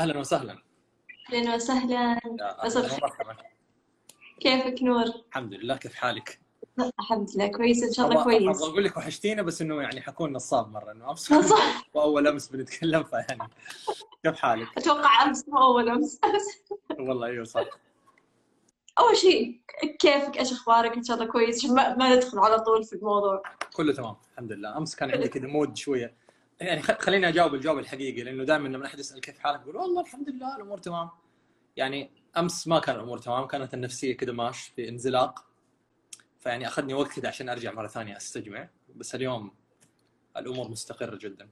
أهلا وسهلا. أهلا وسهلا. كيفك نور؟ الحمد لله. كيف حالك؟ الحمد لله. كويس. إن شاء الله أبغى أبغى كويس. أقول لك وحشتينا بس إنه يعني حكون نصاب مرة. إنه أمس وأول أمس بنتكلم فيعني. كيف حالك؟ أتوقع أمس مو أول أمس. والله أيوه صح. أول شيء كيفك؟ إيش أخبارك؟ إن شاء الله كويس. عشان ما, ما ندخل على طول في الموضوع. كله تمام الحمد لله. أمس كان عندي كذا مود شوية. يعني خليني أجاوب الجواب الحقيقي لأنه دائما لما أحد يسأل كيف حالك أقول والله الحمد لله الأمور تمام. يعني أمس ما كان الأمور تمام كانت النفسية كذا ماش في انزلاق. فيعني أخذني وقت كذا عشان أرجع مرة ثانية أستجمع. بس اليوم الأمور مستقرة جدا.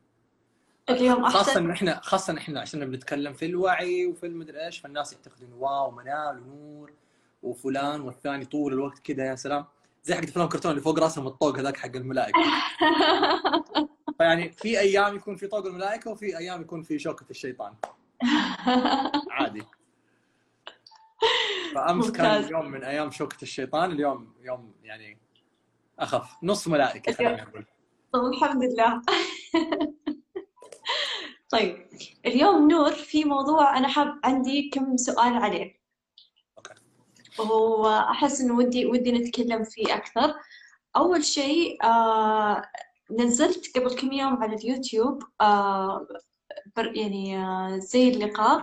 اليوم أحسن؟ إن إحنا خاصة إن إحنا عشان بنتكلم في الوعي وفي المدري إيش فالناس يعتقدون واو منال ونور وفلان والثاني طول الوقت كذا يا سلام. زي حق افلام كرتون اللي فوق راسهم الطوق هذاك حق الملائكة. فيعني في أيام يكون في طوق الملائكة وفي أيام يكون في شوكة الشيطان. عادي. فأمس كان يوم من أيام شوكة الشيطان اليوم يوم يعني أخف. نص اليوم خلينا نقول. الحمد لله. طيب اليوم نور في موضوع أنا حاب عندي كم سؤال عليه. أوكي. وأحس إنه ودي ودي نتكلم فيه أكثر. أول شيء آه نزلت قبل كم يوم على اليوتيوب آه يعني آه زي اللقاء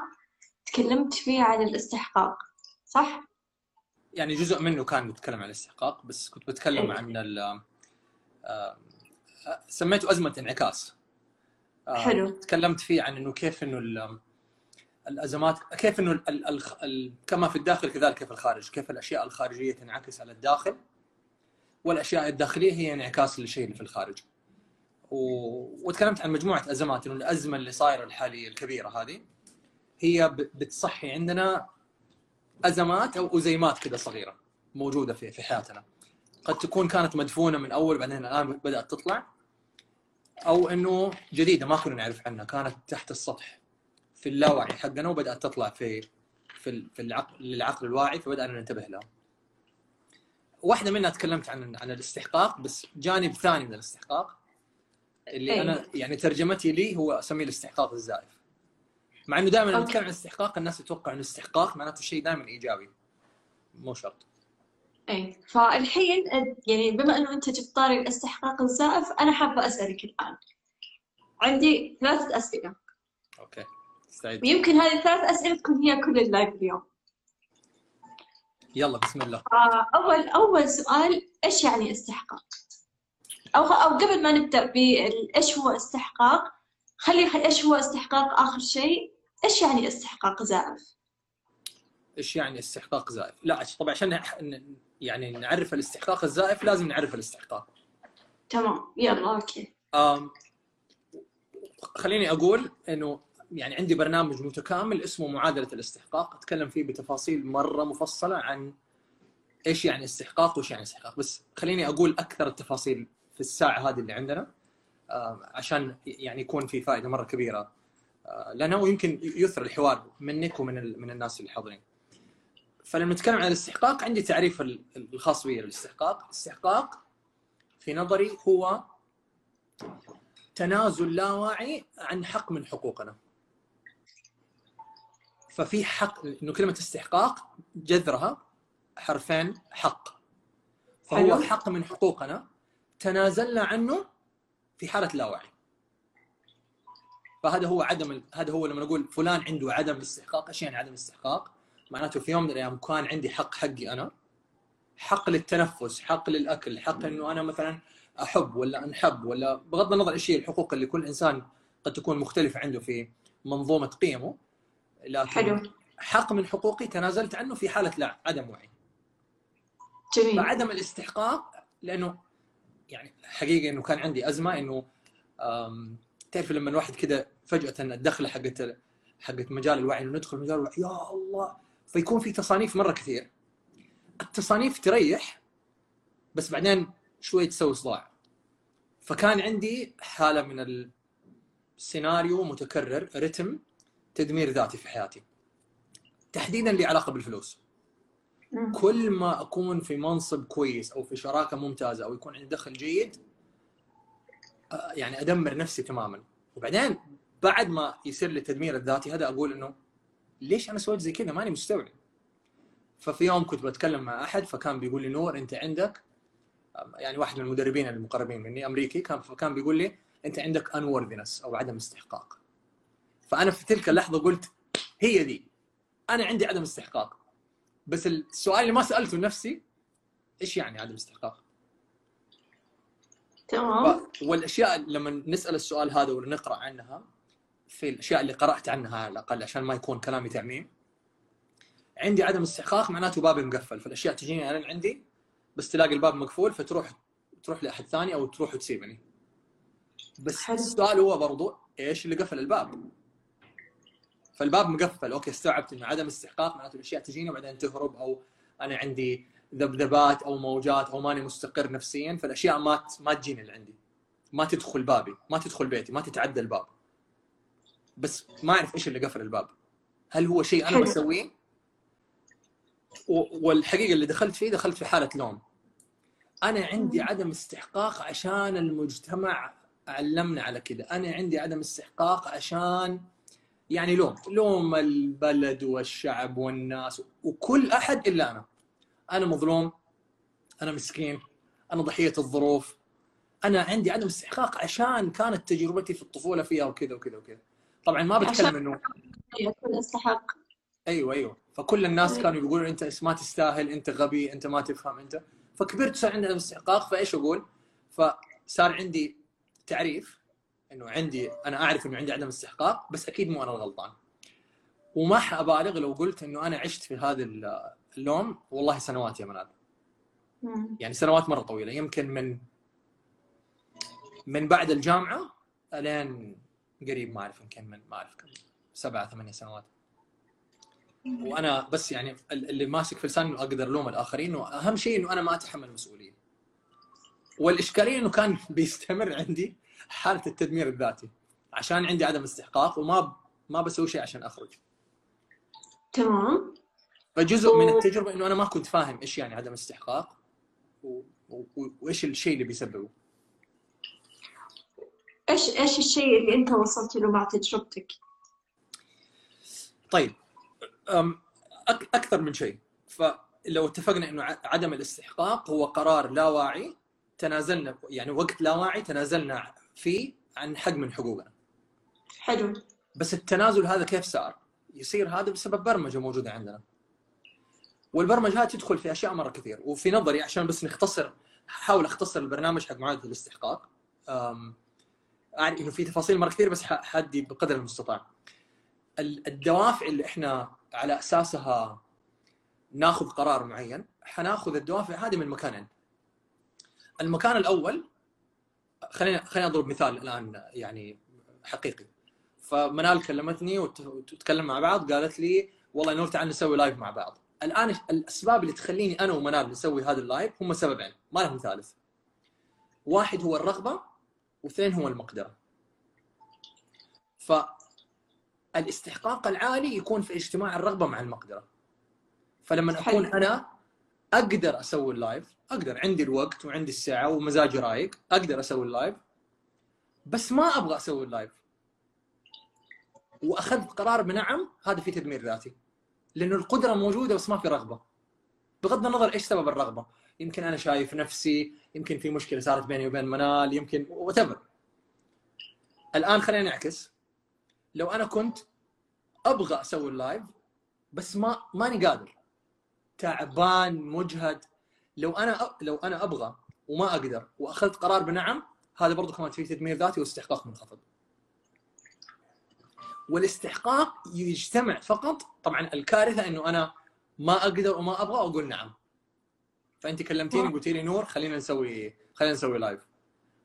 تكلمت فيه عن الاستحقاق صح؟ يعني جزء منه كان بيتكلم عن الاستحقاق بس كنت بتكلم إيه. عن ال- آه، سميته أزمة انعكاس. آه، حلو. تكلمت فيه عن إنه كيف إنه ال- الأزمات كيف إنه ال ال ال ال كما في الداخل كذلك في الخارج كيف الأشياء الخارجية تنعكس على الداخل والأشياء الداخلية هي انعكاس للشيء اللي في الخارج. و... وتكلمت عن مجموعة أزمات انه الأزمة اللي صايرة الحالية الكبيرة هذه. هي ب- بتصحي عندنا أزمات أو أزيمات كذا صغيرة موجودة في في حياتنا. قد تكون كانت مدفونة من أول بعدين الآن بدأت تطلع أو إنه جديدة ما كنا نعرف عنها كانت تحت السطح في اللاوعي حقنا وبدأت تطلع في في في العقل للعقل الواعي فبدأنا ننتبه لها. واحدة منها تكلمت عن عن الاستحقاق بس جانب ثاني من الاستحقاق. اللي أي أنا يعني ترجمتي لي هو أسميه الاستحقاق الزائف. مع إنه دائما لما نتكلم عن الاستحقاق الناس تتوقع انه الاستحقاق معناته شيء دائما إيجابي. مو شرط. أي فالحين يعني بما إنه أنت جبت طاري الاستحقاق الزائف أنا حابة أسألك الآن. عندي ثلاثة أسئلة. okay. استعد. ويمكن هذه الثلاث أسئلة تكون هي كل ال live اليوم. يلا بسم الله. آه، أول أول سؤال إيش يعني استحقاق؟ أو أو قبل ما نبدأ بإيش هو استحقاق خلي إيش هو استحقاق آخر شيء إيش يعني استحقاق زائف؟ إيش يعني استحقاق زائف؟ لا طبعا عشان يعني نعرف الاستحقاق الزائف لازم نعرف الاستحقاق. تمام يلا أوكي أم خليني أقول إنه يعني عندي برنامج متكامل اسمه معادلة الاستحقاق أتكلم فيه بتفاصيل مرة مفصلة عن إيش يعني استحقاق وإيش يعني استحقاق بس خليني أقول أكثر التفاصيل في الساعة هذه اللي عندنا عشان يعني يكون في فائدة مرة كبيرة أه، لنا ويمكن يثر الحوار منك ومن من الناس اللي حاضرين. فلما نتكلم عن الاستحقاق عندي تعريف ال- الخاص بي للاستحقاق، الاستحقاق في نظري هو تنازل لا واعي عن حق من حقوقنا. ففي حق إنه كلمة استحقاق جذرها حرفين حق. فهو حلو حق من حقوقنا تنازلنا عنه في حالة لا وعي. فهذا هو عدم ال- هذا هو لما نقول فلان عنده عدم الاستحقاق، إيش يعني عدم الاستحقاق؟ معناته في يوم من الأيام كان عندي حق حقي أنا حق للتنفس، حق للأكل، حق إنه أنا مثلا أحب ولا أنحب ولا بغض النظر إيش هي الحقوق اللي كل إنسان قد تكون مختلفه عنده في منظومة قيمه لكن حلو حق من حقوقي تنازلت عنه في حالة لا عدم وعي. جميل فعدم الاستحقاق لأنه يعني حقيقة إنه كان عندي أزمة إنه تعرف لما الواحد كذا فجأة الدخلة حقت حقت مجال الوعي إنه ندخل مجال الوعي يا الله! فيكون في تصانيف مرة كثير. التصانيف تريح بس بعدين شوي تسوي صداع. فكان عندي حالة من السيناريو متكرر رتم تدمير ذاتي في حياتي. تحديدا اللي علاقة بالفلوس. كل ما أكون في منصب كويس أو في شراكة ممتازة أو يكون عندي دخل جيد آه، يعني أدمر نفسي تماما. وبعدين بعد ما يصير لي التدمير الذاتي هذا أقول إنه ليش أنا سويت زي كذا؟ ماني مستوعب. ففي يوم كنت بتكلم مع أحد فكان بيقول لي نور أنت عندك يعني واحد من المدربين المقربين مني أمريكي كان فكان بيقول لي أنت عندك unworthiness أو عدم استحقاق. فأنا في تلك اللحظة قلت هي دي أنا عندي عدم استحقاق. بس السؤال اللي ما سألته نفسي إيش يعني عدم استحقاق؟ تمام والأشياء لما نسأل السؤال هذا ونقرأ عنها في الأشياء اللي قرأت عنها على الأقل عشان ما يكون كلامي تعميم عندي عدم استحقاق معناته بابي مقفل فالأشياء تجيني أنا عندي بس تلاقي الباب مقفول فتروح تروح لأحد ثاني أو تروح وتسيبني بس حلو. السؤال هو برضو إيش اللي قفل الباب؟ فالباب مقفل. أوكي استوعبت إنه عدم استحقاق معناته الأشياء تجيني وبعدين تهرب أو أنا عندي ذبذبات أو موجات أو ماني مستقر نفسيا فالأشياء ما ما تجيني اللي عندي ما تدخل بابي ما تدخل بيتي ما تتعدى الباب. بس ما أعرف إيش اللي قفل الباب. هل هو شيء أنا. بسويه؟ والحقيقة اللي دخلت فيه دخلت في حالة لوم. أنا عندي عدم استحقاق عشان المجتمع علمنا على كذا أنا عندي عدم استحقاق عشان يعني لوم لوم البلد والشعب والناس وكل أحد إلا أنا. أنا مظلوم أنا مسكين أنا ضحية الظروف أنا عندي عدم استحقاق عشان كانت تجربتي في الطفولة فيها وكذا وكذا وكذا. طبعا ما بتكلم انه استحق أيوه أيوه. فكل الناس أيوة. كانوا يقولون أنت ما تستاهل أنت غبي أنت ما تفهم أنت. فكبرت صار عندي استحقاق فإيش أقول؟ فصار عندي تعريف إنه عندي أنا أعرف إنه عندي عدم استحقاق بس أكيد مو أنا الغلطان. وما حابالغ لو قلت إنه أنا عشت في هذا اللوم والله سنوات يا منال. يعني سنوات مرة طويلة يمكن من من بعد الجامعة إلين قريب ما أعرف يمكن من ما أعرف كم سبعة ثمانية سنوات. وأنا بس يعني ال- اللي ماسك في لساني أقدر ألوم الآخرين وأهم شيء إنه أنا ما أتحمل مسؤوليه والإشكالية إنه كان بيستمر عندي حالة التدمير الذاتي. عشان عندي عدم استحقاق وما ما بسوي شيء عشان أخرج. تمام. فجزء من التجربة إنه أنا ما كنت فاهم إيش يعني عدم استحقاق و... و... وإيش الشيء اللي بيسببه. إيش إيش الشيء اللي أنت وصلت له مع تجربتك؟ طيب. أم أك- أكثر من شيء. فلو اتفقنا إنه عدم الاستحقاق هو قرار لا واعي تنازلنا يعني وقت لا واعي تنازلنا فيه عن حق من حقوقنا حلو بس التنازل هذا كيف صار؟ يصير هذا بسبب برمجة موجودة عندنا. والبرمجة هذه تدخل في أشياء مرة كثير وفي نظري عشان بس نختصر احاول أختصر البرنامج حق معادلة الاستحقاق. أعرف إنه في تفاصيل مرة كثير بس حدي بقدر المستطاع. ال- الدوافع اللي إحنا على أساسها ناخذ قرار معين حناخذ الدوافع هذه من مكانين. المكان الأول خلينا خلينا أضرب مثال الآن يعني حقيقي. فمنال كلمتني وت- وتتكلم مع بعض قالت لي والله نور تعال نسوي live مع بعض الآن الأسباب اللي تخليني أنا ومنال نسوي هذا ال live هم سببين ما لهم ثالث واحد هو الرغبة واثنين هو المقدرة فالاستحقاق العالي يكون في اجتماع الرغبة مع المقدرة فلما أكون. أنا أقدر أسوي ال live أقدر عندي الوقت وعندي الساعة ومزاجي رايق أقدر أسوي ال live بس ما أبغى أسوي ال live. وأخذت قرار بنعم هذا في تدمير ذاتي. لأنه القدرة موجودة بس ما في رغبة. بغض النظر إيش سبب الرغبة. يمكن أنا شايف نفسي يمكن في مشكلة صارت بيني وبين منال يمكن وات الآن خلينا نعكس. لو أنا كنت أبغى أسوي ال live بس ما ماني قادر. تعبان مجهد. لو أنا لو أنا أبغى وما أقدر وأخذت قرار بنعم هذا برضو كمان في تدمير ذاتي واستحقاق منخفض والاستحقاق يجتمع فقط طبعا الكارثة إنه أنا ما أقدر وما أبغى واقول نعم. فأنت كلمتيني قلت لي نور خلينا نسوي خلينا نسوي live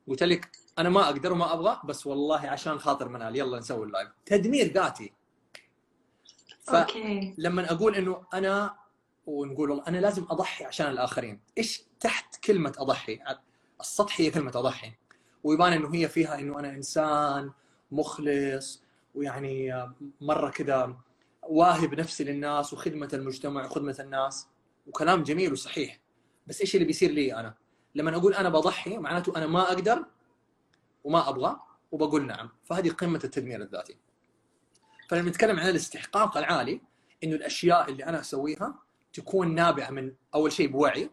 قلت لك أنا ما أقدر وما أبغى بس والله عشان خاطر منال يلا نسوي ال live تدمير ذاتي. أوكي. فلما أقول إنه أنا ونقول والله أنا لازم أضحي عشان الآخرين. إيش تحت كلمة أضحي؟ السطح هي كلمة أضحي. ويبان إنه هي فيها إنه أنا إنسان مخلص ويعني مرة كذا واهب نفسي للناس وخدمة المجتمع وخدمة الناس. وكلام جميل وصحيح. بس إيش اللي بيصير لي أنا؟ لما أقول أنا بضحي معناته أنا ما أقدر وما أبغى وبقول نعم. فهذه قمة التدمير الذاتي. فلما نتكلم عن الاستحقاق العالي إنه الأشياء اللي أنا أسويها تكون نابعة من أول شيء بوعي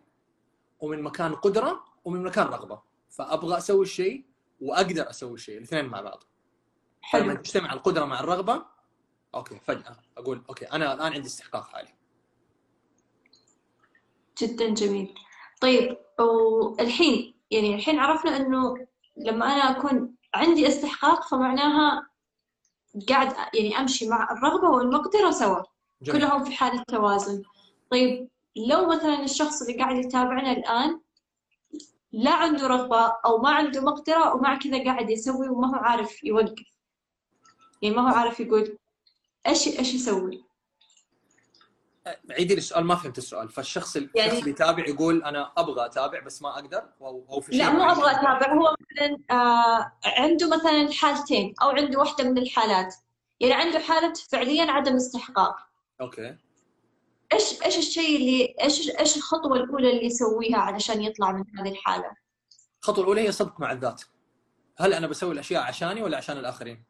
ومن مكان قدرة ومن مكان رغبة. فأبغى أسوي الشيء وأقدر أسوي الشيء الاثنين مع بعض. حلو. تجتمع القدرة مع الرغبة okay فجأة أقول okay أنا الآن عندي استحقاق عالي. جدا جميل. طيب والحين يعني الحين عرفنا إنه لما أنا أكون عندي استحقاق فمعناها قاعد يعني أمشي مع الرغبة والمقدرة سوا. جميل. كلهم في حالة توازن. طيب لو مثلا الشخص اللي قاعد يتابعنا الآن لا عنده رغبة أو ما عنده مقدرة ومع كذا قاعد يسوي وما هو عارف يوقف. يعني ما هو عارف يقول إيش إيش يسوي؟ عيدي السؤال ما فهمت السؤال. فالشخص الشخص يعني- اللي يتابع يقول أنا أبغى أتابع بس ما أقدر؟ أو أو في لا مو معين. أبغى أتابع هو مثلا آه عنده مثلا الحالتين أو عنده واحدة من الحالات. يعني عنده حالة فعليا عدم استحقاق. أوكي. إيش إيش الشيء اللي إيش إيش الخطوة الأولى اللي يسويها علشان يطلع من هذه الحالة؟ الخطوة الأولى هي صدق مع الذات. هل أنا بسوي الأشياء عشاني ولا عشان الآخرين؟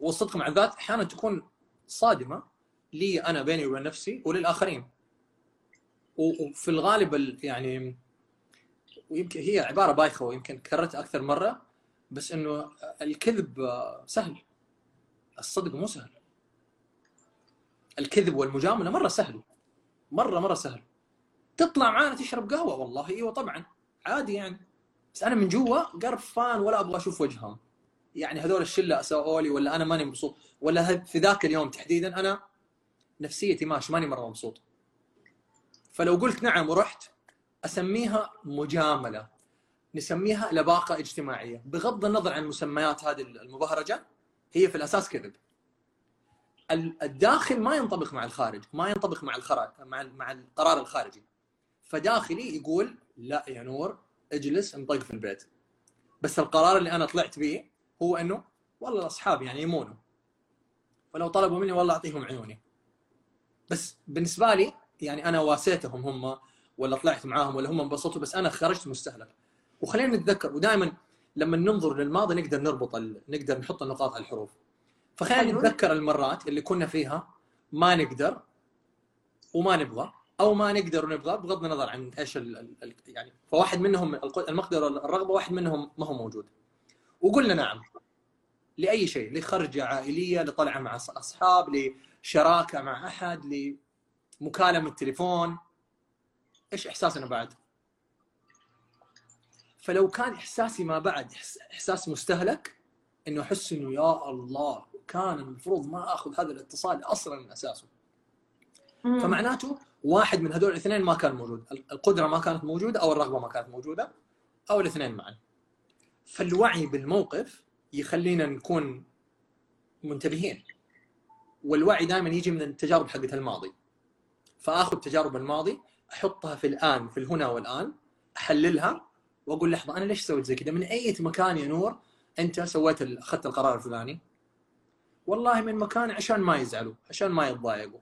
والصدق مع الذات أحيانا تكون صادمة لي أنا بيني وبين نفسي وللآخرين. وفي الغالب ال- يعني ويمكن هي عبارة بايخة ويمكن كررتها أكثر مرة بس إنه الكذب سهل. الصدق مو سهل. الكذب والمجاملة مرة سهل. مرة مرة سهل. تطلع معانا تشرب قهوة والله. إيوه طبعا. عادي يعني. بس أنا من جوا قرفان ولا أبغى أشوف وجههم. يعني هذول الشلة اسووا لي ولا أنا ماني مبسوط. ولا في ذاك اليوم تحديدا أنا نفسيتي ماشي ماني مرة مبسوط. فلو قلت نعم ورحت أسميها مجاملة. نسميها لباقة اجتماعية. بغض النظر عن مسميات هذه المبهرجة هي في الأساس كذب. الداخل ما ينطبق مع الخارج ما ينطبق مع الخراج مع مع القرار الخارجي. فداخلي يقول لا يا نور اجلس انطق في البيت. بس القرار اللي أنا طلعت به هو إنه والله الأصحاب يعني يمونوا. فلو طلبوا مني والله أعطيهم عيوني. بس بالنسبة لي يعني أنا واسيتهم هم ولا طلعت معاهم ولا هم انبسطوا بس أنا خرجت مستهلك. وخلينا نتذكر ودائما لما ننظر للماضي نقدر نربط ال... نقدر نحط النقاط على الحروف. فخلينا. نتذكر المرات اللي كنا فيها ما نقدر وما نبغى أو ما نقدر ونبغى بغض النظر عن إيش ال... ال... ال- يعني فواحد منهم المقدرة والرغبه واحد منهم ما هو موجود وقلنا نعم لأي شيء لخرجة عائلية لطلعة مع أصحاب لشراكة مع أحد لمكالمة تليفون إيش إحساسنا بعد؟ فلو كان إحساسي ما بعد إحساس مستهلك إنه أحس إنه يا الله كان المفروض ما أخذ هذا الاتصال أصلا من أساسه. مم. فمعناته واحد من هذول الاثنين ما كان موجود. القدرة ما كانت موجودة أو الرغبة ما كانت موجودة أو الاثنين معا. فالوعي بالموقف يخلينا نكون منتبهين. والوعي دائما يجي من التجارب حقت الماضي. فأخذ تجارب الماضي أحطها في الآن في الهنا والآن أحللها وأقول لحظة أنا ليش سويت زي كذا؟ من أي مكان يا نور أنت سويت أخذت القرار الفلاني؟ والله من مكان عشان ما يزعلوا عشان ما يتضايقوا.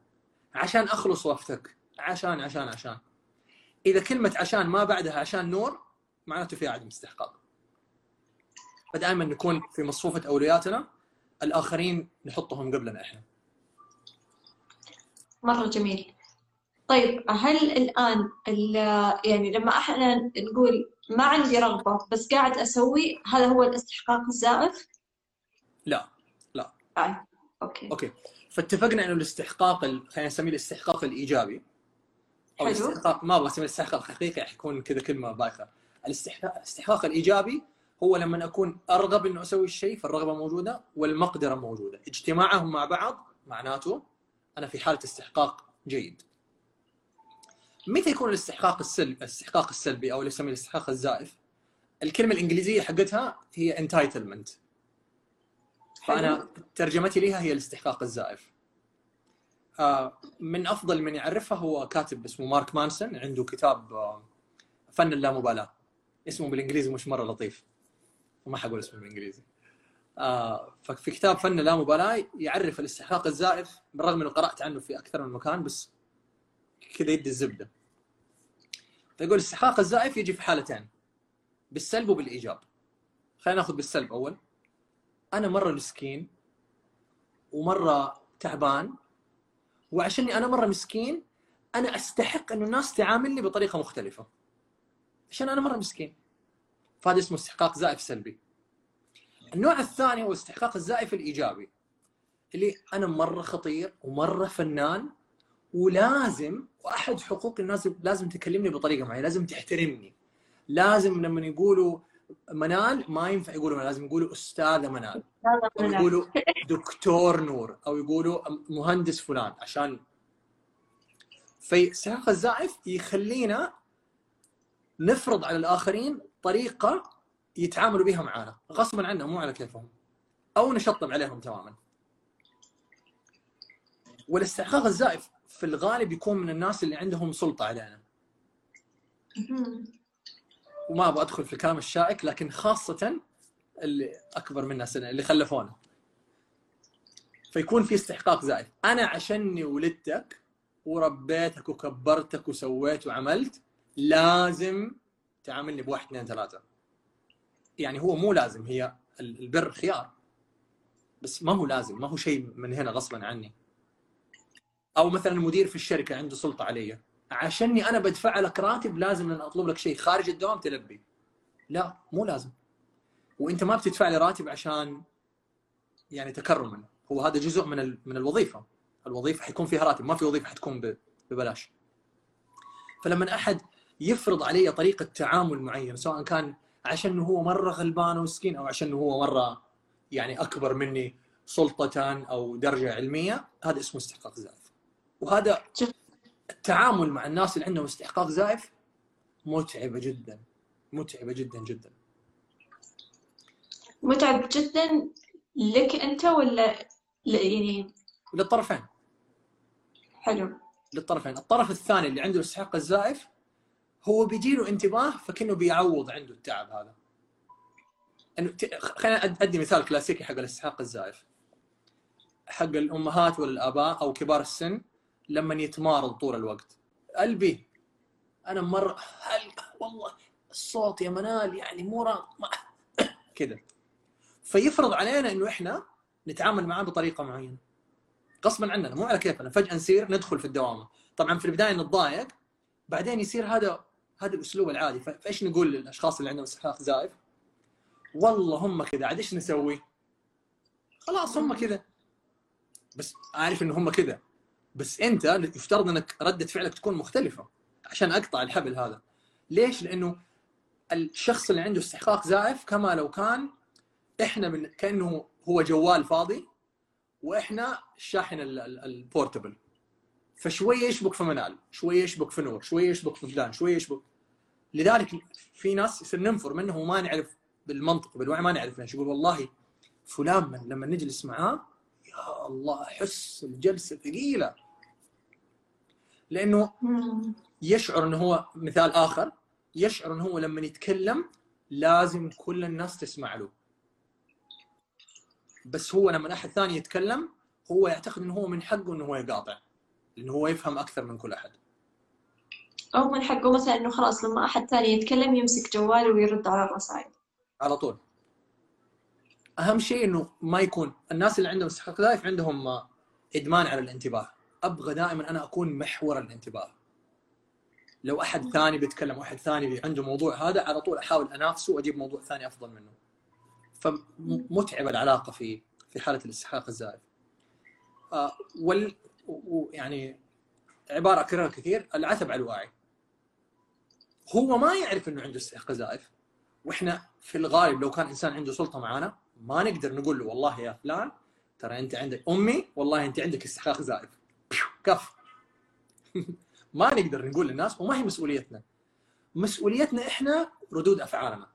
عشان أخلص وافتك عشان عشان عشان. إذا كلمة عشان ما بعدها عشان نور معناته في عدم استحقاق. فدائما نكون في مصفوفة اولوياتنا الآخرين نحطهم قبلنا إحنا. مرة جميل. طيب هل الآن ال- يعني لما إحنا نقول ما عندي رغبة بس قاعد أسوي هذا هو الاستحقاق الزائف؟ لا. آه. okay. okay. فاتفقنا إنه الاستحقاق ال- خلينا نسميه الاستحقاق الإيجابي. أو حلو. الاستحقاق ما أبغى أسميه الاستحقاق حقيقي حيكون كذا كلمة بايخة. الاستحقاق الاستحقاق الإيجابي هو لما أكون أرغب إنه أسوي الشيء فالرغبة موجودة والمقدرة موجودة. اجتماعهم مع بعض معناته أنا في حالة استحقاق جيد. متى يكون الاستحقاق السلبي الاستحقاق السلبي أو اللي يسميه الاستحقاق الزائف؟ الكلمة الإنجليزية حقتها هي entitlement. فأنا ترجمتي لها هي الاستحقاق الزائف. آه، من أفضل من يعرفها هو كاتب اسمه مارك مانسون عنده كتاب آه، فن اللامبالاه اسمه بالإنجليزي مش مرة لطيف. وما حقول اسمه بالإنجليزي. آه، ففي كتاب فن اللامبالاه يعرف الاستحقاق الزائف بالرغم إنه قرأت عنه في أكثر من مكان بس كذا يدي الزبدة. فيقول الاستحقاق الزائف يجي في حالتين بالسلب وبالإيجاب. خلينا ناخذ بالسلب أول. أنا مرة مسكين ومرة تعبان وعشاني أنا مرة مسكين أنا أستحق إنه الناس تعاملني بطريقة مختلفة. عشان أنا مرة مسكين. فهذا اسمه استحقاق زائف سلبي. النوع الثاني هو الاستحقاق الزائف الإيجابي اللي أنا مرة خطير ومرة فنان ولازم وأحد حقوق الناس لازم تكلمني بطريقة معينة لازم تحترمني. لازم لما يقولوا منال ما ينفع يقولوا لازم يقولوا أستاذة منال. أو يقولوا دكتور نور أو يقولوا مهندس فلان عشان في استحقاق الزائف يخلينا نفرض على الآخرين طريقة يتعاملوا بها معنا غصبا عنهم مو على كيفهم. أو نشطب عليهم تماما. والاستحقاق الزائف في الغالب يكون من الناس اللي عندهم سلطة علينا. وما أبغى أدخل في الكلام الشائك لكن خاصة اللي أكبر منا سنة اللي خلفونا. فيكون في استحقاق زائف أنا عشاني ولدتك وربيتك وكبرتك وسويت وعملت لازم تعاملني بواحد اثنين ثلاثة. يعني هو مو لازم هي البر خيار. بس ما هو لازم ما هو شيء من هنا غصبا عني. أو مثلا المدير في الشركة عنده سلطة علي. عشاني أنا بدفع لك راتب لازم أن أطلب لك شيء. خارج الدوام تلبي. لا مو لازم. وأنت ما بتدفع لي راتب عشان يعني تكرما. هو هذا جزء من من الوظيفة. الوظيفة حيكون فيها راتب ما في وظيفة حتكون ببلاش. فلما أحد يفرض علي طريقة تعامل معين سواء كان عشان هو مرة غلبان ومسكين أو عشان هو مرة يعني أكبر مني سلطة أو درجة علمية هذا اسمه استحقاق زائف وهذا التعامل مع الناس اللي عندهم استحقاق زائف متعبه جدا. متعبه جدا جدا. متعب جدا لك أنت ولا يعني؟ للطرفين. حلو. للطرفين. الطرف الثاني اللي عنده الاستحقاق الزائف هو بيجي له انتباه فكأنه بيعوض عنده التعب هذا. خلينا أدي مثال كلاسيكي حق الاستحقاق الزائف. حق الأمهات والآباء أو كبار السن لما يتمارض طول الوقت. قلبي أنا مره هل والله الصوت يا منال يعني مو ما... كذا فيفرض علينا إنه إحنا نتعامل معاه بطريقة معينة. غصبا عننا مو على كيفنا. فجأة نصير ندخل في الدوامة. طبعا في البداية نتضايق بعدين يصير هذا هذا الأسلوب العادي. فإيش نقول للأشخاص اللي عندهم استحقاق زائف؟ والله هم كذا عاد إيش نسوي؟ خلاص هم كذا بس عارف إنه هم كذا بس انت يفترض انك ردة فعلك تكون مختلفة عشان أقطع الحبل هذا. ليش؟ لأنه الشخص اللي عنده استحقاق زائف كما لو كان إحنا من كأنه هو جوال فاضي وإحنا الشاحن البورتبل فشوية يشبك في منال شوية يشبك في نور شوية يشبك في فلان شوية يشبك. لذلك في ناس يصير ننفر منه وما نعرف بالمنطق بالوعي ما نعرف ليش. يقول والله فلان من لما نجلس معاه يا الله أحس الجلسة ثقيلة. لأنه يشعر إنه هو مثال آخر يشعر إنه هو لما يتكلم لازم كل الناس تسمع له. بس هو لما أحد ثاني يتكلم هو يعتقد إنه هو من حقه إنه هو يقاطع لأنه هو يفهم أكثر من كل أحد. أو من حقه مثلا إنه خلاص لما أحد ثاني يتكلم يمسك جواله ويرد على الرسائل على طول. أهم شيء إنه ما يكون الناس اللي عندهم استحقاق ضعيف عندهم إدمان على الانتباه. أبغى دائما أنا أكون محور الانتباه. لو أحد ثاني بيتكلم واحد ثاني عنده موضوع هذا على طول أحاول أنافسه وأجيب موضوع ثاني أفضل منه. فمتعبه العلاقة في في حالة الاستحقاق الزائف آه وال ويعني عبارة اكررها كثير العتب على الواعي هو ما يعرف إنه عنده استحقاق زائف وإحنا في الغالب لو كان إنسان عنده سلطة معانا ما نقدر نقول له والله يا فلان ترى أنت عندك أمي والله أنت عندك استحقاق زائف كف. ما نقدر نقول للناس وما هي مسؤوليتنا. مسؤوليتنا إحنا ردود أفعالنا.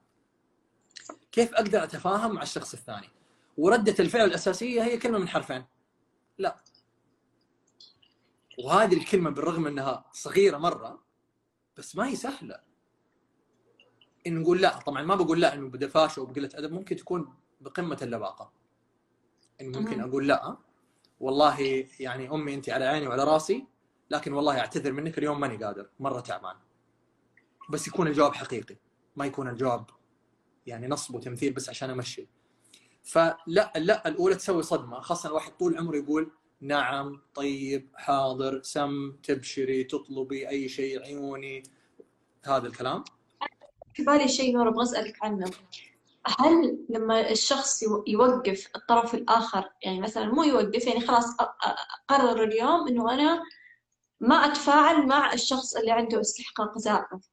كيف أقدر أتفاهم مع الشخص الثاني؟ وردة الفعل الأساسية هي كلمة من حرفين. لا. وهذه الكلمة بالرغم إنها صغيرة مرة بس ما هي سهلة. إن نقول لا طبعا ما بقول لا إنه بدفاشة وبقلة أدب ممكن تكون بقمة اللباقة. إن ممكن أقول لا والله يعني أمي انت على عيني وعلى راسي لكن والله أعتذر منك اليوم ماني قادر مرة تعبان. بس يكون الجواب حقيقي ما يكون الجواب يعني نصب وتمثيل بس عشان أمشي. فلا لا الأولى تسوي صدمة خاصة الواحد طول عمره يقول نعم طيب حاضر سم تبشري تطلبي أي شيء عيوني هذا الكلام. في بالي شيء نور أبغى أسألك عنه. هل لما الشخص يو- يوقف الطرف الآخر يعني مثلا مو يوقف يعني خلاص أ- أ- قرر اليوم إنه أنا ما أتفاعل مع الشخص اللي عنده استحقاق زائف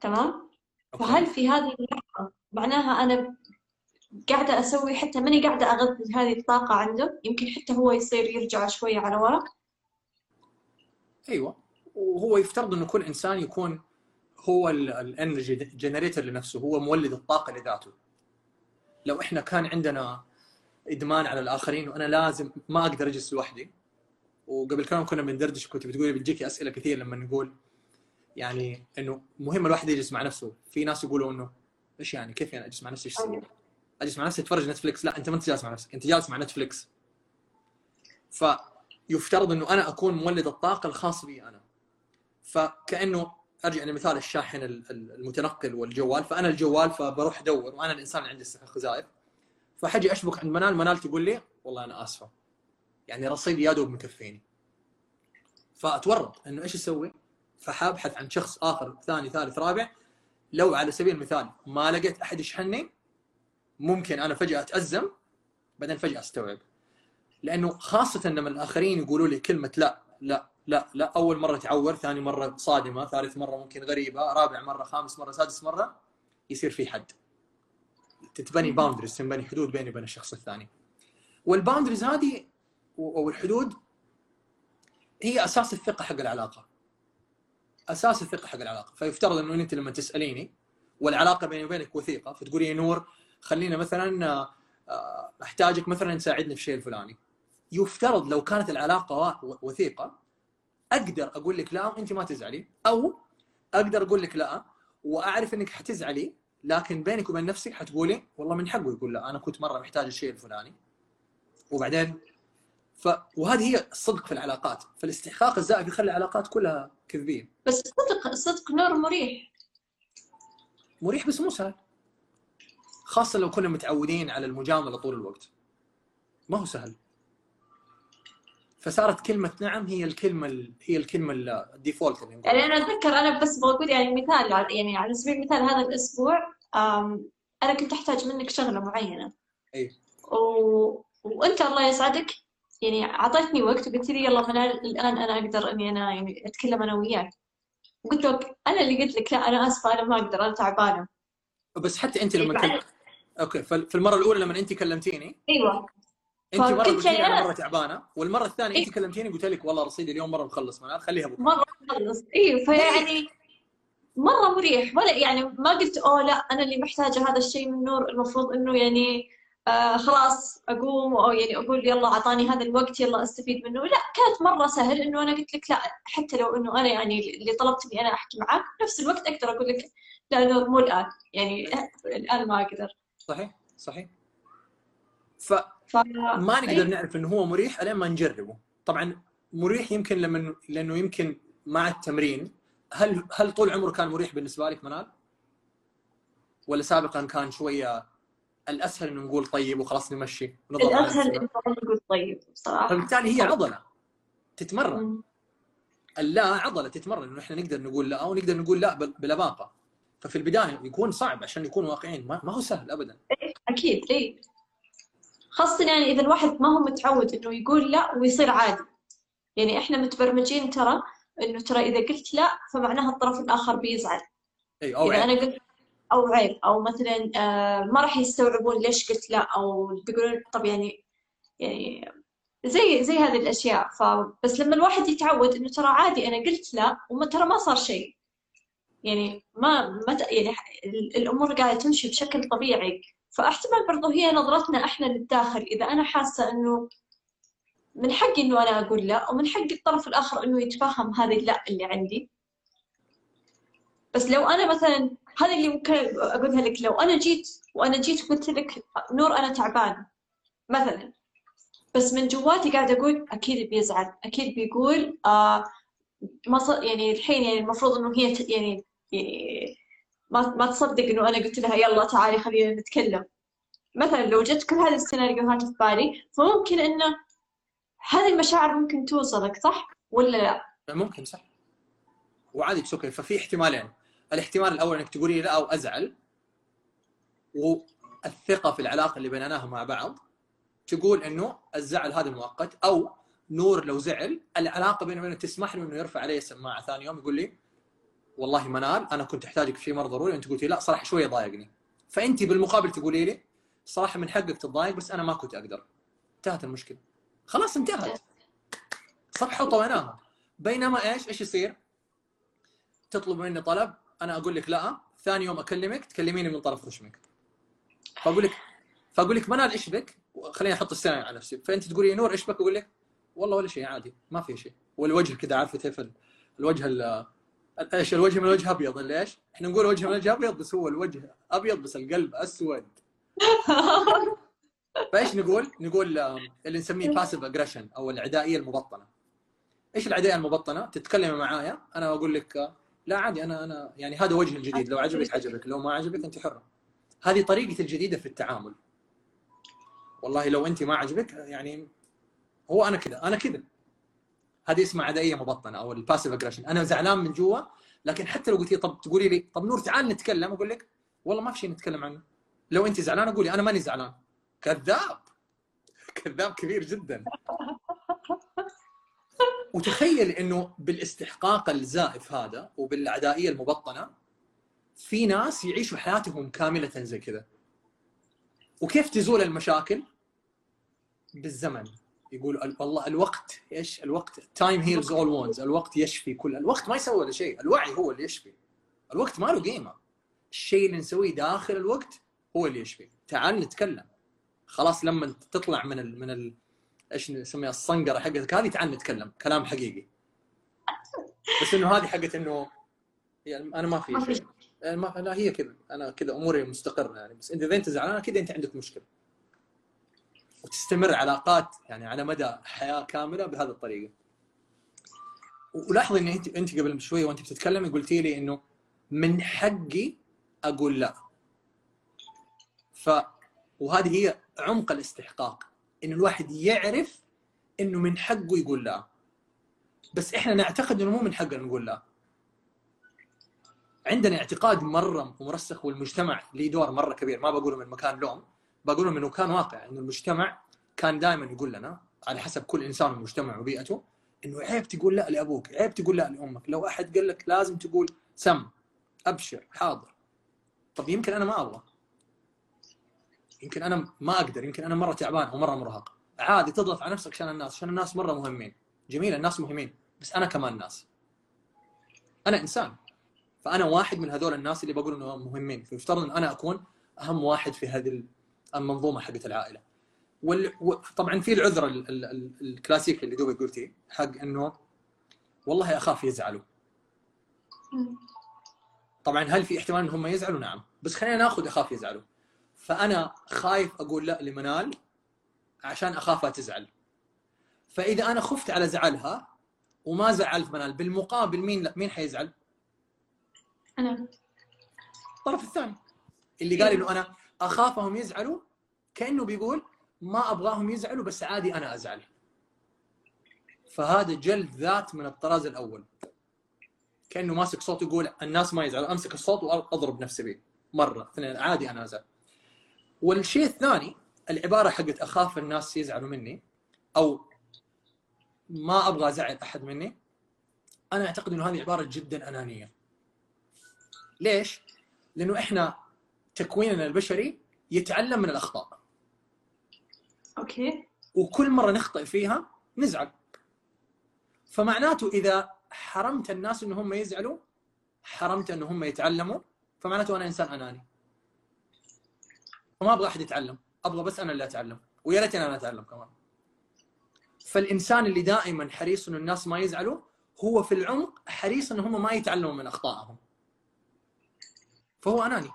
تمام. فهل في هذه اللحظة معناها أنا قاعدة أسوي حتى ماني قاعدة أغذي هذه الطاقة عنده؟ يمكن حتى هو يصير يرجع شوية على ورا أيوه. وهو يفترض إنه كل إنسان يكون هو ال energy generator لنفسه هو مولد الطاقة لذاته. لو إحنا كان عندنا إدمان على الآخرين وأنا لازم ما أقدر أجلس لوحدي وقبل كم كنا بندردش كنت بتقولي بتجيكي أسئلة كثير لما نقول يعني إنه مهم الواحد يجلس مع نفسه. في ناس يقولوا إنه إيش يعني؟ كيف يعني أجلس مع نفسي؟ إيش أسوي؟ أجلس مع نفسي اتفرج Netflix لا أنت ما أنت جالس مع نفسك أنت جالس مع Netflix فيفترض إنه أنا أكون مولد الطاقة الخاص بي أنا. فكأنه أرجع لمثال الشاحن ال- ال- المتنقل والجوال. فأنا الجوال فبروح أدور وأنا الإنسان اللي عندي خزائف فحجي أشبك عند منال منال تقول لي والله أنا آسفة. يعني رصيدي يا دوب مكفيني. فأتورط إنه إيش أسوي؟ فحابحث عن شخص آخر ثاني ثالث رابع. لو على سبيل المثال ما لقيت أحد يشحنني ممكن أنا فجأة أتأزم بعدين فجأة أستوعب. لأنه خاصة لما الآخرين يقولوا لي كلمة لا لا لا لا أول مرة تعور ثاني مرة صادمة ثالث مرة ممكن غريبة رابع مرة خامس مرة سادس مرة يصير في حد. تتبني boundaries تنبني حدود بيني وبين الشخص الثاني. وال boundaries هذه أو الحدود هي أساس الثقة حق العلاقة. أساس الثقة حق العلاقة. فيفترض إنه أنت لما تسأليني والعلاقة بيني وبينك وثيقة فتقولي يا نور خلينا مثلا آه، أحتاجك مثلا تساعدني في الشيء الفلاني. يفترض لو كانت العلاقة وثيقة أقدر أقول لك لا وانت ما تزعلي. أو أقدر أقول لك لا وأعرف إنك حتزعلي لكن بينك وبين نفسك حتقولي والله من حقه يقول لا أنا كنت مرة محتاج الشيء الفلاني. وبعدين ف... وهذه هي الصدق في العلاقات. فالاستحقاق الزائف يخلي العلاقات كلها كذبية. بس الصدق الصدق نور مريح. مريح بس مو سهل. خاصة لو كنا متعودين على المجاملة طول الوقت. ما هو سهل. فصارت كلمة نعم هي الكلمة ال... هي الكلمة ال- ال default اللي يعني أنا أتذكر أنا بس بقول يعني مثال يعني على سبيل المثال هذا الأسبوع آم، أنا كنت أحتاج منك شغلة معينة. اي و... وأنت الله يسعدك يعني أعطيتني وقت وقلت لي يلا منال الآن أنا أقدر إني أنا يعني أتكلم أنا وياك. قلت لك أنا اللي قلت لك لا أنا آسفة أنا ما أقدر أنا تعبانة. بس حتى أنت لما بعدين- كنت okay فال- في المره الأولى لما أنت كلمتيني؟ أيوه. انت مرة قلت لي يعني أنا أنا- مرة تعبانة والمرة الثانية إيه. انت كلمتيني قلت لك والله رصيدي اليوم مرة مخلص منال خليها بكرة. مرة مخلص. إيه فيعني مرة مريح. ولا يعني ما قلت أوه لا أنا اللي محتاجة هذا الشيء من نور. المفروض إنه يعني آه خلاص أقوم أو يعني أقول يلا أعطاني هذا الوقت يلا أستفيد منه. لا كانت مرة سهل إنه أنا قلت لك لا حتى لو إنه أنا يعني اللي طلبت إني أنا أحكي معك نفس الوقت أقدر أقول لك لا نور مو الآن. يعني الآن ما أقدر. صحيح صحيح. فما ف نقدر إيه. نعرف إنه هو مريح إلين ما نجربه. طبعا مريح يمكن لما لأنه يمكن مع التمرين. هل هل طول عمره كان مريح بالنسبة لك منال؟ ولا سابقا كان شوية الأسهل إنه نقول طيب وخلاص نمشي؟ إنه أنا أقول طيب بصراحة. فبالتالي هي عضلة تتمرن. اللا عضلة تتمرن. إنه إحنا نقدر نقول لا ونقدر نقول لا بل- بلباقة. ففي البداية يكون صعب عشان نكون واقعيين ما, ما هو سهل ابدا. إيه. خاصة يعني إذا الواحد ما هو متعود إنه يقول لا ويصير عادي. يعني إحنا متبرمجين ترى إنه ترى إذا قلت لا فمعناها الطرف الآخر بيزعل. إي أو إذا عيب. أنا قلت أو عيب أو مثلا آه ما راح يستوعبون ليش قلت لا أو بيقولون طب يعني يعني زي زي هذه الأشياء. فبس لما الواحد يتعود إنه ترى عادي أنا قلت لا وما ترى ما صار شيء. يعني ما ما يعني ال- الأمور قاعدة تمشي بشكل طبيعي. فأحتمال برضو هي نظرتنا إحنا للداخل إذا أنا حاسة إنه من حقي إنه أنا أقول لا ومن حق الطرف الآخر إنه يتفهم هذه اللا اللي عندي. بس لو أنا مثلا هذه اللي ممكن أقولها لك لو أنا جيت وأنا جيت قلت لك نور أنا تعبانه مثلا بس من جواتي قاعدة أقول أكيد بيزعل أكيد بيقول آه يعني الحين يعني المفروض إنه هي يعني يعني ما ما تصدق إنه أنا قلت لها يلا تعالي خلينا نتكلم. مثلا لو جت كل هذه السيناريوهات في بالي فممكن إنه هذه المشاعر ممكن توصلك صح؟ ولا لا؟ ممكن صح. وعادي أوكي ففي احتمالين. الاحتمال الأول إنك تقولي لا أو أزعل. والثقة في العلاقة اللي بيننا مع بعض. تقول إنه الزعل هذا مؤقت أو نور لو زعل العلاقة بينه وبينه تسمح له إنه يرفع علي السماعه ثاني يوم يقول لي والله منال أنا كنت أحتاجك في شيء مرة ضروري وانت قلتي لا صراحة شوية ضايقني. فأنت بالمقابل تقولي لي صراحة من حقك تتضايق بس أنا ما كنت أقدر. انتهت المشكلة. خلاص انتهت. صفحة وطويناها. بينما إيش؟ إيش يصير؟ تطلب مني طلب أنا أقول لك لا. ثاني يوم أكلمك تكلميني من طرف خشمك فأقول لك فأقول لك منال إيش بك؟ خليني أحط السنة على نفسي. فأنت تقولي نور إيش بك؟ أقول لك والله ولا شيء عادي ما في شيء. والوجه كذا عارفة كيف الوجه إيش الوجه من الوجه ابيض ليش؟ إحنا نقول وجه من الوجه ابيض بس هو الوجه ابيض بس القلب اسود فايش نقول؟ نقول اللي نسميه passive aggression أو العدائية المبطنة. إيش العدائية المبطنة؟ تتكلمي معايا أنا أقول لك لا عادي أنا أنا يعني هذا وجه الجديد لو عجبك عجبك لو ما عجبك انت حرة. هذه طريقتي الجديدة في التعامل. والله لو انت ما عجبك يعني هو أنا كذا أنا كذا هذه اسمها عدائية مبطنة أو ال passive aggression أنا زعلان من جوا لكن حتى لو قلتي طب تقولي لي طب نور تعال نتكلم أقول لك والله ما في شيء نتكلم عنه. لو أنت زعلانه قولي أنا ماني زعلان. كذاب. كذاب كبير جدا. وتخيل إنه بالاستحقاق الزائف هذا وبالعدائية المبطنة في ناس يعيشوا حياتهم كاملة زي كذا. وكيف تزول المشاكل؟ بالزمن. يقول والله الوقت إيش؟ الوقت time heals all wounds الوقت يشفي كل الوقت ما يسوي ولا شيء. الوعي هو اللي يشفي. الوقت ما له قيمة. الشيء اللي نسويه داخل الوقت هو اللي يشفي. تعال نتكلم. خلاص لما تطلع من ال من ال إيش نسميها؟ الصنقرة حقتك هذه تعال نتكلم. كلام حقيقي. بس إنه هذه حقت إنه يعني أنا ما في شيء. يعني ما لا هي كذا. أنا كذا أموري مستقرة يعني. بس انت إذا أنت زعلان كذا أنت عندك مشكلة. وتستمر علاقات يعني على مدى حياة كاملة بهذه الطريقة. ولاحظي ان انت أنت قبل شوية وأنت بتتكلمي قلتي لي إنه من حقي أقول لا. ف وهذه هي عمق الاستحقاق. انه الواحد يعرف إنه من حقه يقول لا. بس إحنا نعتقد إنه مو من حقنا نقول لا. عندنا اعتقاد مرة مرسخ والمجتمع له دور مرة كبير. ما بقوله من مكان لوم. بقول إنه كان واقع إنه المجتمع كان دائما يقول لنا على حسب كل إنسان ومجتمع وبيئته إنه عيب تقول لا لأبوك، عيب تقول لا لأمك، لو أحد قال لك لازم تقول سم أبشر حاضر. طب يمكن أنا ما أبغى. يمكن أنا ما أقدر، يمكن أنا مرة تعبان أو مرة مرهق. عادي تضغط على نفسك عشان الناس، عشان الناس مرة مهمين. جميل الناس مهمين، بس أنا كمان ناس. أنا إنسان. فأنا واحد من هذول الناس اللي بقول إنهم مهمين، فيفترض إن أنا أكون أهم واحد في هذه المنظومة حقت العائلة. وال... طبعا في العذر ال... ال... الكلاسيكي اللي دوبك قلتيه حق إنه والله أخاف يزعلوا. طبعا هل في احتمال إنهم يزعلوا؟ نعم. بس خلينا ناخذ أخاف يزعلوا. فأنا خايف أقول لا لمنال عشان أخافها تزعل. فإذا أنا خفت على زعلها وما زعلت منال بالمقابل مين لا مين حيزعل؟ أنا. الطرف الثاني. اللي قال إنه أنا أخافهم يزعلوا كأنه بيقول ما أبغاهم يزعلوا بس عادي أنا أزعل. فهذا جلد ذات من الطراز الأول. كأنه ماسك صوت يقول الناس ما يزعلوا. أمسك الصوت وأضرب نفسي به مرة. اثنين عادي أنا أزعل. والشيء الثاني العبارة حقت أخاف الناس يزعلوا مني أو ما أبغى أزعل أحد مني أنا أعتقد إنه هذه عبارة جدا أنانية. ليش؟ لأنه إحنا تكويننا البشري يتعلم من الأخطاء. أوكي. وكل مرة نخطئ فيها نزعل. فمعناته إذا حرمت الناس ان هم يزعلوا حرمت ان هم يتعلموا فمعناته أنا إنسان أناني. وما أبغى أحد يتعلم أبغى بس أنا اللي أتعلم ويا ريتني أنا أتعلم كمان. فالإنسان اللي دائما حريص انه الناس ما يزعلوا هو في العمق حريص إن هم ما يتعلموا من أخطائهم. فهو أناني.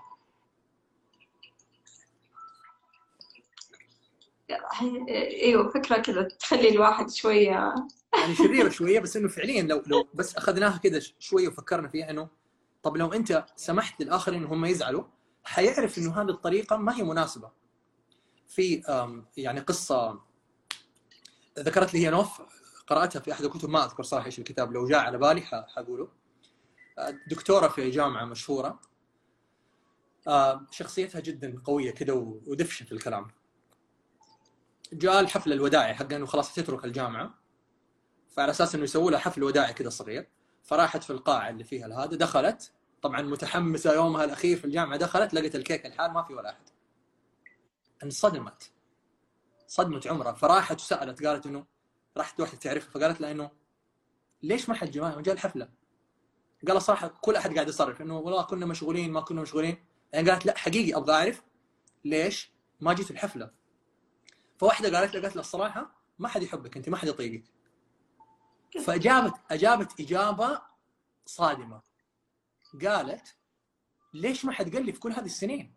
أيوه فكرة كذا تخلي الواحد شوية. يعني شريره شوية بس إنه فعليا لو لو بس أخذناها كذا شوية وفكرنا فيها إنه طب لو أنت سمحت للآخرين إنهم يزعلوا حيعرف إنه هذه الطريقة ما هي مناسبة. في يعني قصة ذكرت لي هي نوف قرأتها في أحد الكتب ما أذكر صراحة إيش الكتاب لو جاء على بالي حقوله. دكتورة في جامعة مشهورة. آه، شخصيتها جدا قوية كده ودفشة في الكلام. جاء الحفل الوداعي حق إنه خلاص تترك الجامعة. فعلى أساس إنه يسووا لها حفل وداعي كده صغير فراحت في القاعة اللي فيها هذا دخلت. طبعا متحمسة يومها الأخير في الجامعة دخلت لقت الكيك الحال ما في ولا أحد. انصدمت. صدمة عمرها. فراحت وسألت قالت إنه راحت واحدة تعرفها فقالت لها إنه ليش ما حد جماعة جاء الحفلة؟ قال صراحة كل أحد قاعد يصرف إنه والله كنا مشغولين ما كنا مشغولين. يعني قالت لا حقيقي أبغى أعرف ليش ما جيت الحفلة؟ فواحدة قالت لها قالت لها الصراحة ما حد يحبك أنت ما حد يطيقك. فأجابت أجابت إجابة صادمة. قالت ليش ما حد قال لي في كل هذه السنين؟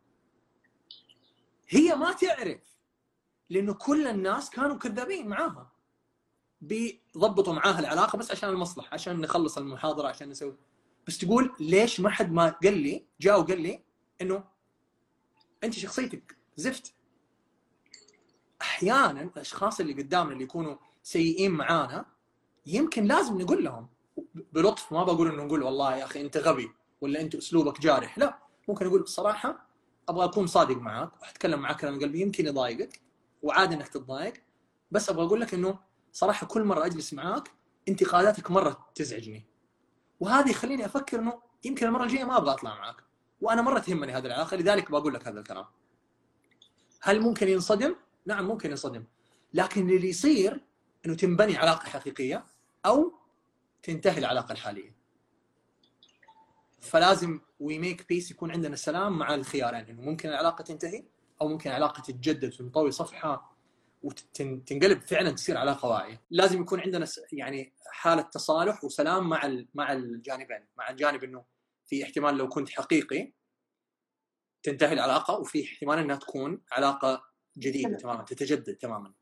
هي ما تعرف لأنه كل الناس كانوا كذابين معاها. بيضبطوا معاها العلاقة بس عشان المصلحة عشان نخلص المحاضرة عشان نسوي. بس تقول ليش ما حد ما قال لي جاء وقال لي إنه أنت شخصيتك زفت. أحيانا الأشخاص اللي قدامنا اللي يكونوا سيئين معانا يمكن لازم نقول لهم بلطف ما بقول إنه نقول والله يا أخي أنت غبي ولا أنت أسلوبك جارح لا ممكن أقول بصراحة أبغى أكون صادق معاك واتكلم معاك كلام قلبي يمكن يضايقك وعادي إنك تتضايق بس أبغى أقول لك إنه صراحة كل مرة أجلس معاك انتقاداتك مرة تزعجني وهذا يخليني أفكر إنه يمكن المرة الجاية ما أبغى أطلع معاك وأنا مرة تهمني هذه العلاقة لذلك بقول لك هذا الكلام هل ممكن ينصدم؟ نعم ممكن ينصدم لكن اللي يصير إنه تنبني علاقة حقيقية أو تنتهي العلاقة الحالية. فلازم we make peace يكون عندنا سلام مع الخيارين. إنه ممكن العلاقة تنتهي أو ممكن العلاقة تتجدد ونطوي صفحة وتنقلب فعلا تصير علاقة واعية. لازم يكون عندنا يعني حالة تصالح وسلام مع مع الجانبين. مع الجانب إنه في احتمال لو كنت حقيقي تنتهي العلاقة وفي احتمال إنها تكون علاقة جديدة تماما تتجدد تماما.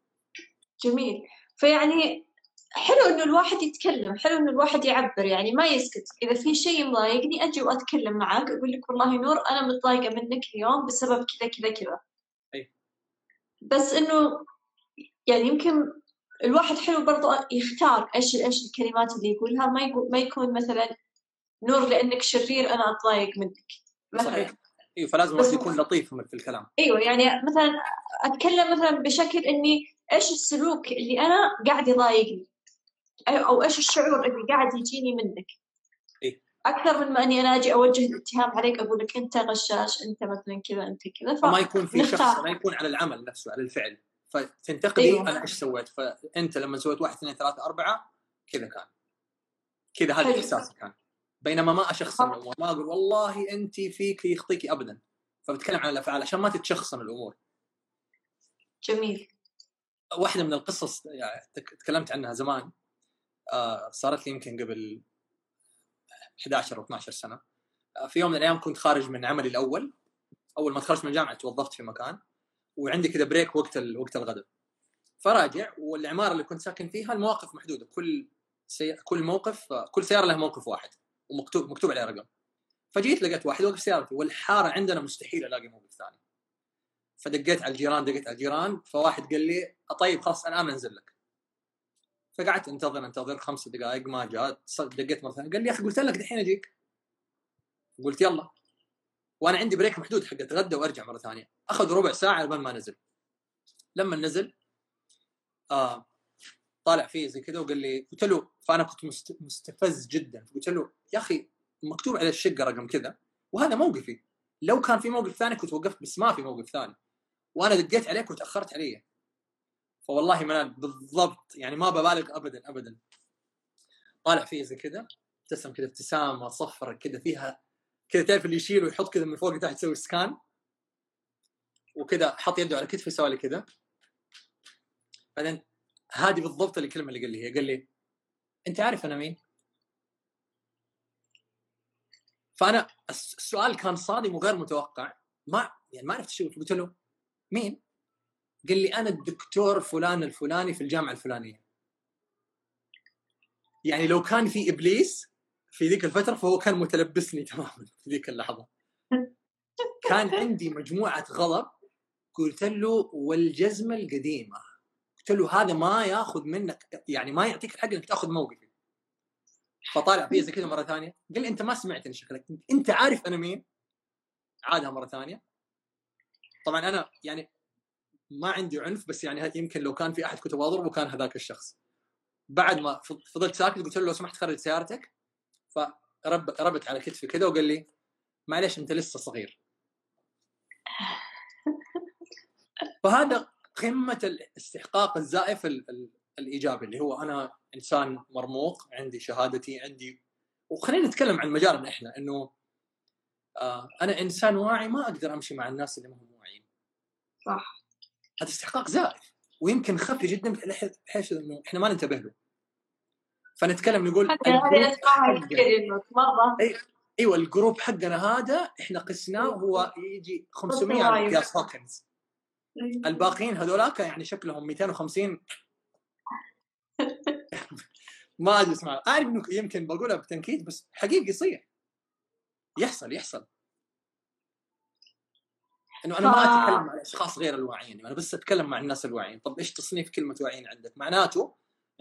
جميل. فيعني حلو إنه الواحد يتكلم حلو إنه الواحد يعبر يعني ما يسكت. إذا في شيء مضايقني أجي وأتكلم معاك أقول لك والله نور أنا متضايقة منك اليوم بسبب كذا كذا كذا. أي. بس إنه يعني يمكن الواحد حلو برضه يختار إيش إيش الكلمات اللي يقولها ما يقول ما يكون مثلا نور لأنك شرير أنا أتضايق منك. مثلا. صحيح. أيوه فلازم بس الواحد يكون لطيف في الكلام أيوه يعني مثلا أتكلم مثلا بشكل إني إيش السلوك اللي أنا قاعد يضايقني أو إيش الشعور اللي قاعد يجيني منك إيه. أكثر من ما إني أنا أجي أوجه الاتهام عليك أقول لك أنت غشاش أنت مثلا كذا أنت كذا ف... فما يكون في نختار. شخص ما يكون على العمل نفسه على الفعل فتنتقدي أيوة. أنا إيش سويت فأنت لما سويت واحد اثنين ثلاثة أربعة كذا كان كذا هذا حلو. إحساسي كان بينما ما أشخصن الأمور. ما أقول والله أنت فيك يخطيكي ابدا. فبتكلم عن الافعال عشان ما تتشخصن الأمور. جميل. واحدة من القصص يعني تك- تكلمت عنها زمان. آه، صارت لي يمكن قبل 11 أو 12 سنة. آه، في يوم من الأيام كنت خارج من عملي الأول. أول ما تخرجت من الجامعة توظفت في مكان. وعندي كذا break وقت وقت الغداء. فراجع والعمارة اللي كنت ساكن فيها المواقف محدودة. كل سي... كل موقف آه، كل سيارة لها موقف واحد. ومكتوب مكتوب عليه رقم. فجيت لقيت واحد وقف سيارتي والحارة عندنا مستحيل ألاقي موقف ثاني. فدقيت على الجيران دقيت على الجيران فواحد قال لي طيب خلاص الان أنزل لك. فقعدت أنتظر أنتظر خمس دقائق ما جاء دقيت مرة ثانية قال لي يا أخي قلت لك دحين أجيك. قلت يلا. وأنا عندي بريك محدود حق أتغدى وأرجع مرة ثانية. أخذ ربع ساعة لبين ما نزل. لما نزل آه طالع فيه زي كذا وقال لي قلت له فأنا كنت مست- مستفز جدا قلت له يا أخي مكتوب على الشقة رقم كذا وهذا موقفي. لو كان في موقف ثاني كنت وقفت بس ما في موقف ثاني. وأنا دقيت عليك وتاخرت علي فوالله منال بالضبط يعني ما ببالغ ابدا ابدا. طالع فيه زي كذا ابتسم كذا ابتسامة صفرة كذا فيها كذا تعرف اللي يشيل ويحط كذا من فوق لتحت يسوي سكان. وكذا حط يده على كتفي سوى لي كذا. بعدين هذه بالضبط الكلمة اللي قال لي هي قال لي أنت عارف أنا مين؟ فأنا الس- السؤال كان صادم وغير متوقع. ما يعني ما عرفت شو قلت له مين؟ قال لي أنا الدكتور فلان الفلاني في الجامعة الفلانية. يعني لو كان في إبليس في ذيك الفترة فهو كان متلبسني تماما في ذيك اللحظة. كان عندي مجموعة غضب. قلت له والجزمة القديمة. قلت له هذا ما ياخذ منك يعني ما يعطيك الحق إنك تاخذ موقفي. فطالع فيا زي كذا مرة ثانية. قال لي أنت ما سمعتني شكلك. أنت عارف أنا مين؟ عادها مرة ثانية. طبعا أنا يعني ما عندي عنف بس يعني يمكن لو كان في أحد كنت بضربه كان هذاك الشخص. بعد ما فضلت ساكت قلت له لو سمحت خرج سيارتك. فرب ربت على كتفي كذا وقال لي معلش أنت لسه صغير. فهذا قمة الاستحقاق الزائف الإيجابي اللي هو أنا إنسان مرموق عندي شهادتي عندي وخلينا نتكلم عن مجالنا إحنا إنه آه أنا إنسان واعي ما أقدر أمشي مع الناس اللي ما هم واعيين. صح. هذا استحقاق زائف ويمكن خفي جدا بحيث إنه إحنا ما ننتبه له. فنتكلم نقول إيوه الجروب حقنا هذا إحنا قسناه وهو يجي 500 على مقياس هوكنز الباقيين هذولاك يعني شكلهم 250 ما أدري اسمع أعرف إنه يمكن بقولها بتنكيد بس حقيقي يصير. يحصل يحصل. إنه أنا. ما أتكلم مع الاشخاص غير الواعيين أنا بس أتكلم مع الناس الواعيين. طب إيش تصنيف كلمة واعيين عندك؟ معناته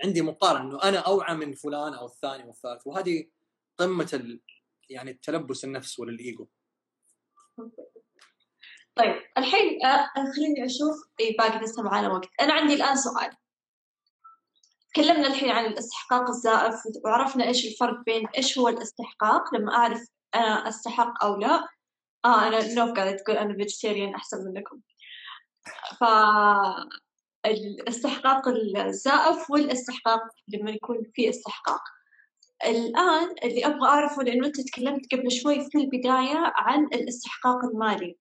عندي مقارنة إنه أنا أوعى من فلان أو الثاني والثالث وهذه قمة ال... يعني التلبس النفس ولا الايجو طيب الحين آه، خليني أشوف اي باقي لسه معانا وقت. أنا عندي الآن سؤال. تكلمنا الحين عن الاستحقاق الزائف وعرفنا إيش الفرق بين إيش هو الاستحقاق لما أعرف أنا أستحق أو لا. آه أنا نوف قاعدة تقول أنا فيجيتيريان أحسن منكم. ف الاستحقاق الزائف والاستحقاق لما يكون في استحقاق. الآن اللي أبغى أعرفه لأنه أنت تكلمت قبل شوي في البداية عن الاستحقاق المالي.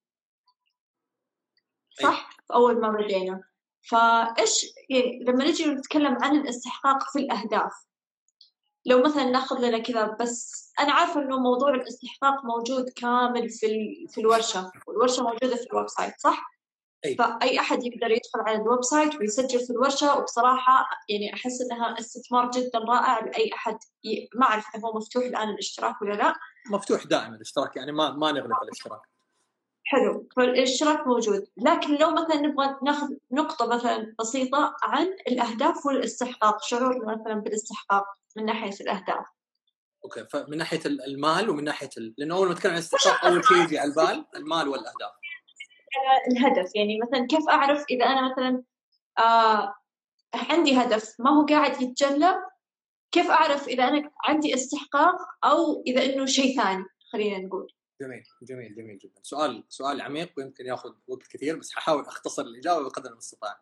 صح؟ في أول ما بدينا. فإيش يعني لما نجي نتكلم عن الاستحقاق في الأهداف لو مثلا ناخذ لنا كذا بس أنا عارفة إنه موضوع الاستحقاق موجود كامل في في الورشة والورشة موجودة في ال website صح؟ أي. فأي أحد يقدر يدخل على ال website ويسجل في الورشة وبصراحة يعني أحس إنها استثمار جدا رائع لأي أحد ي... ما أعرف هو مفتوح الآن الاشتراك ولا لا مفتوح دائما الاشتراك يعني ما ما نغلق الاشتراك حلو. فالاشتراك موجود. لكن لو مثلا نبغى ناخذ نقطة مثلا بسيطة عن الأهداف والاستحقاق شعورنا مثلا بالاستحقاق من ناحية الأهداف. أوكي. فمن ناحية المال ومن ناحية ال... لأنه أول ما نتكلم عن الاستحقاق أول شيء يجي على البال المال والأهداف. الهدف. يعني مثلا كيف أعرف إذا أنا مثلا آه عندي هدف ما هو قاعد يتجلى؟ كيف أعرف إذا أنا عندي استحقاق أو إذا إنه شيء ثاني؟ خلينا نقول. جميل جميل جميل جدا. سؤال سؤال عميق ويمكن ياخذ وقت كثير بس ححاول أختصر الإجابة بقدر المستطاع.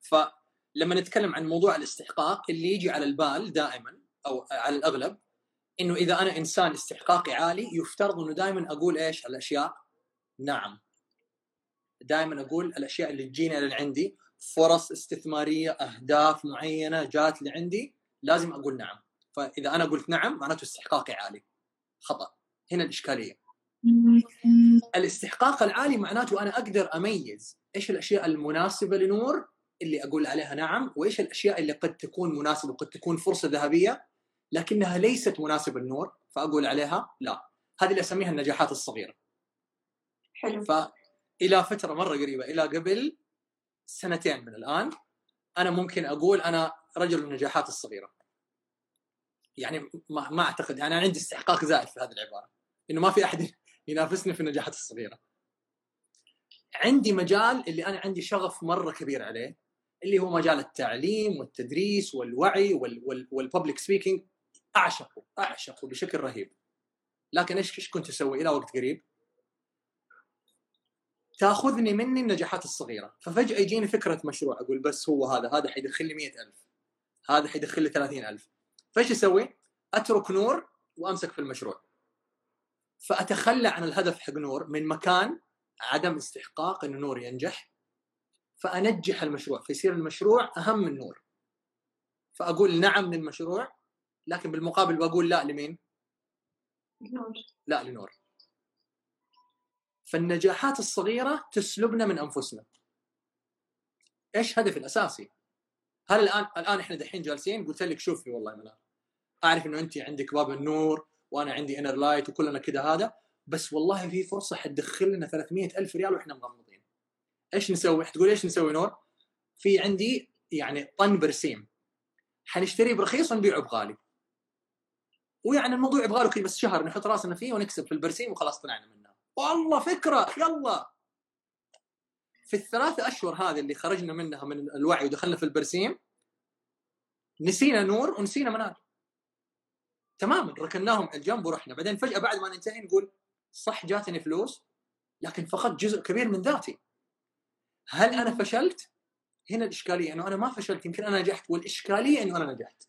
فلما نتكلم عن موضوع الاستحقاق اللي يجي على البال دائما أو على الأغلب إنه إذا أنا إنسان استحقاقي عالي يفترض إنه دائما أقول إيش؟ الأشياء نعم. دائما أقول الأشياء اللي تجيني لعندي فرص استثمارية أهداف معينة جات لعندي لازم أقول نعم. فإذا أنا قلت نعم معناته استحقاقي عالي. خطأ. هنا الإشكالية. الاستحقاق العالي معناته أنا أقدر أميز إيش الأشياء المناسبة لنور اللي أقول عليها نعم وإيش الأشياء اللي قد تكون مناسبة وقد تكون فرصة ذهبية لكنها ليست مناسبة لنور فأقول عليها لا. هذه اللي أسميها النجاحات الصغيرة. حلو. إلى فترة مرة قريبة إلى قبل سنتين من الآن أنا ممكن أقول أنا رجل النجاحات الصغيرة. يعني ما, ما أعتقد يعني أنا عندي استحقاق زائد في هذه العبارة. إنه ما في أحد ينافسني في النجاحات الصغيرة. عندي مجال اللي أنا عندي شغف مرة كبير عليه اللي هو مجال التعليم والتدريس والوعي والببليك سبيكينج أعشقه أعشقه بشكل رهيب. لكن إيش إيش كنت أسوي إلى وقت قريب؟ تأخذني مني النجاحات الصغيرة. ففجأة يجيني فكرة مشروع أقول بس هو هذا هذا حيدخل لي 100000 هذا حيدخل لي 30000 فإيش أسوي؟ أترك نور وأمسك في المشروع. فأتخلى عن الهدف حق نور من مكان عدم استحقاق انه نور ينجح فأنجح المشروع فيصير المشروع أهم من نور. فأقول نعم للمشروع لكن بالمقابل بقول لا لمين؟ نور لا لنور. فالنجاحات الصغيرة تسلبنا من أنفسنا. إيش هدفي الأساسي؟ هل الآن الآن إحنا دحين جالسين؟ قلت لك شوفي والله منال. أعرف إنه انت عندك باب النور وأنا عندي Inner Light وكلنا كذا هذا بس والله في فرصة حتدخل لنا 300 ألف ريال وإحنا مغمضين. إيش نسوي؟ حتقول إيش نسوي نور؟ في عندي يعني طن برسيم. حنشتريه برخيص ونبيعه بغالي. ويعني الموضوع يبغى له بس شهر نحط راسنا فيه ونكسب في البرسيم وخلاص طلعنا منها والله فكرة! يلا! في الثلاثة أشهر هذه اللي خرجنا منها من الوعي ودخلنا في البرسيم نسينا نور ونسينا منال تماما ركناهم على الجنب ورحنا. بعدين فجأة بعد ما ننتهي نقول صح جاتني فلوس لكن فقدت جزء كبير من ذاتي. هل أنا فشلت؟ هنا الإشكالية إنه أنا ما فشلت يمكن أنا نجحت والإشكالية إنه أنا نجحت.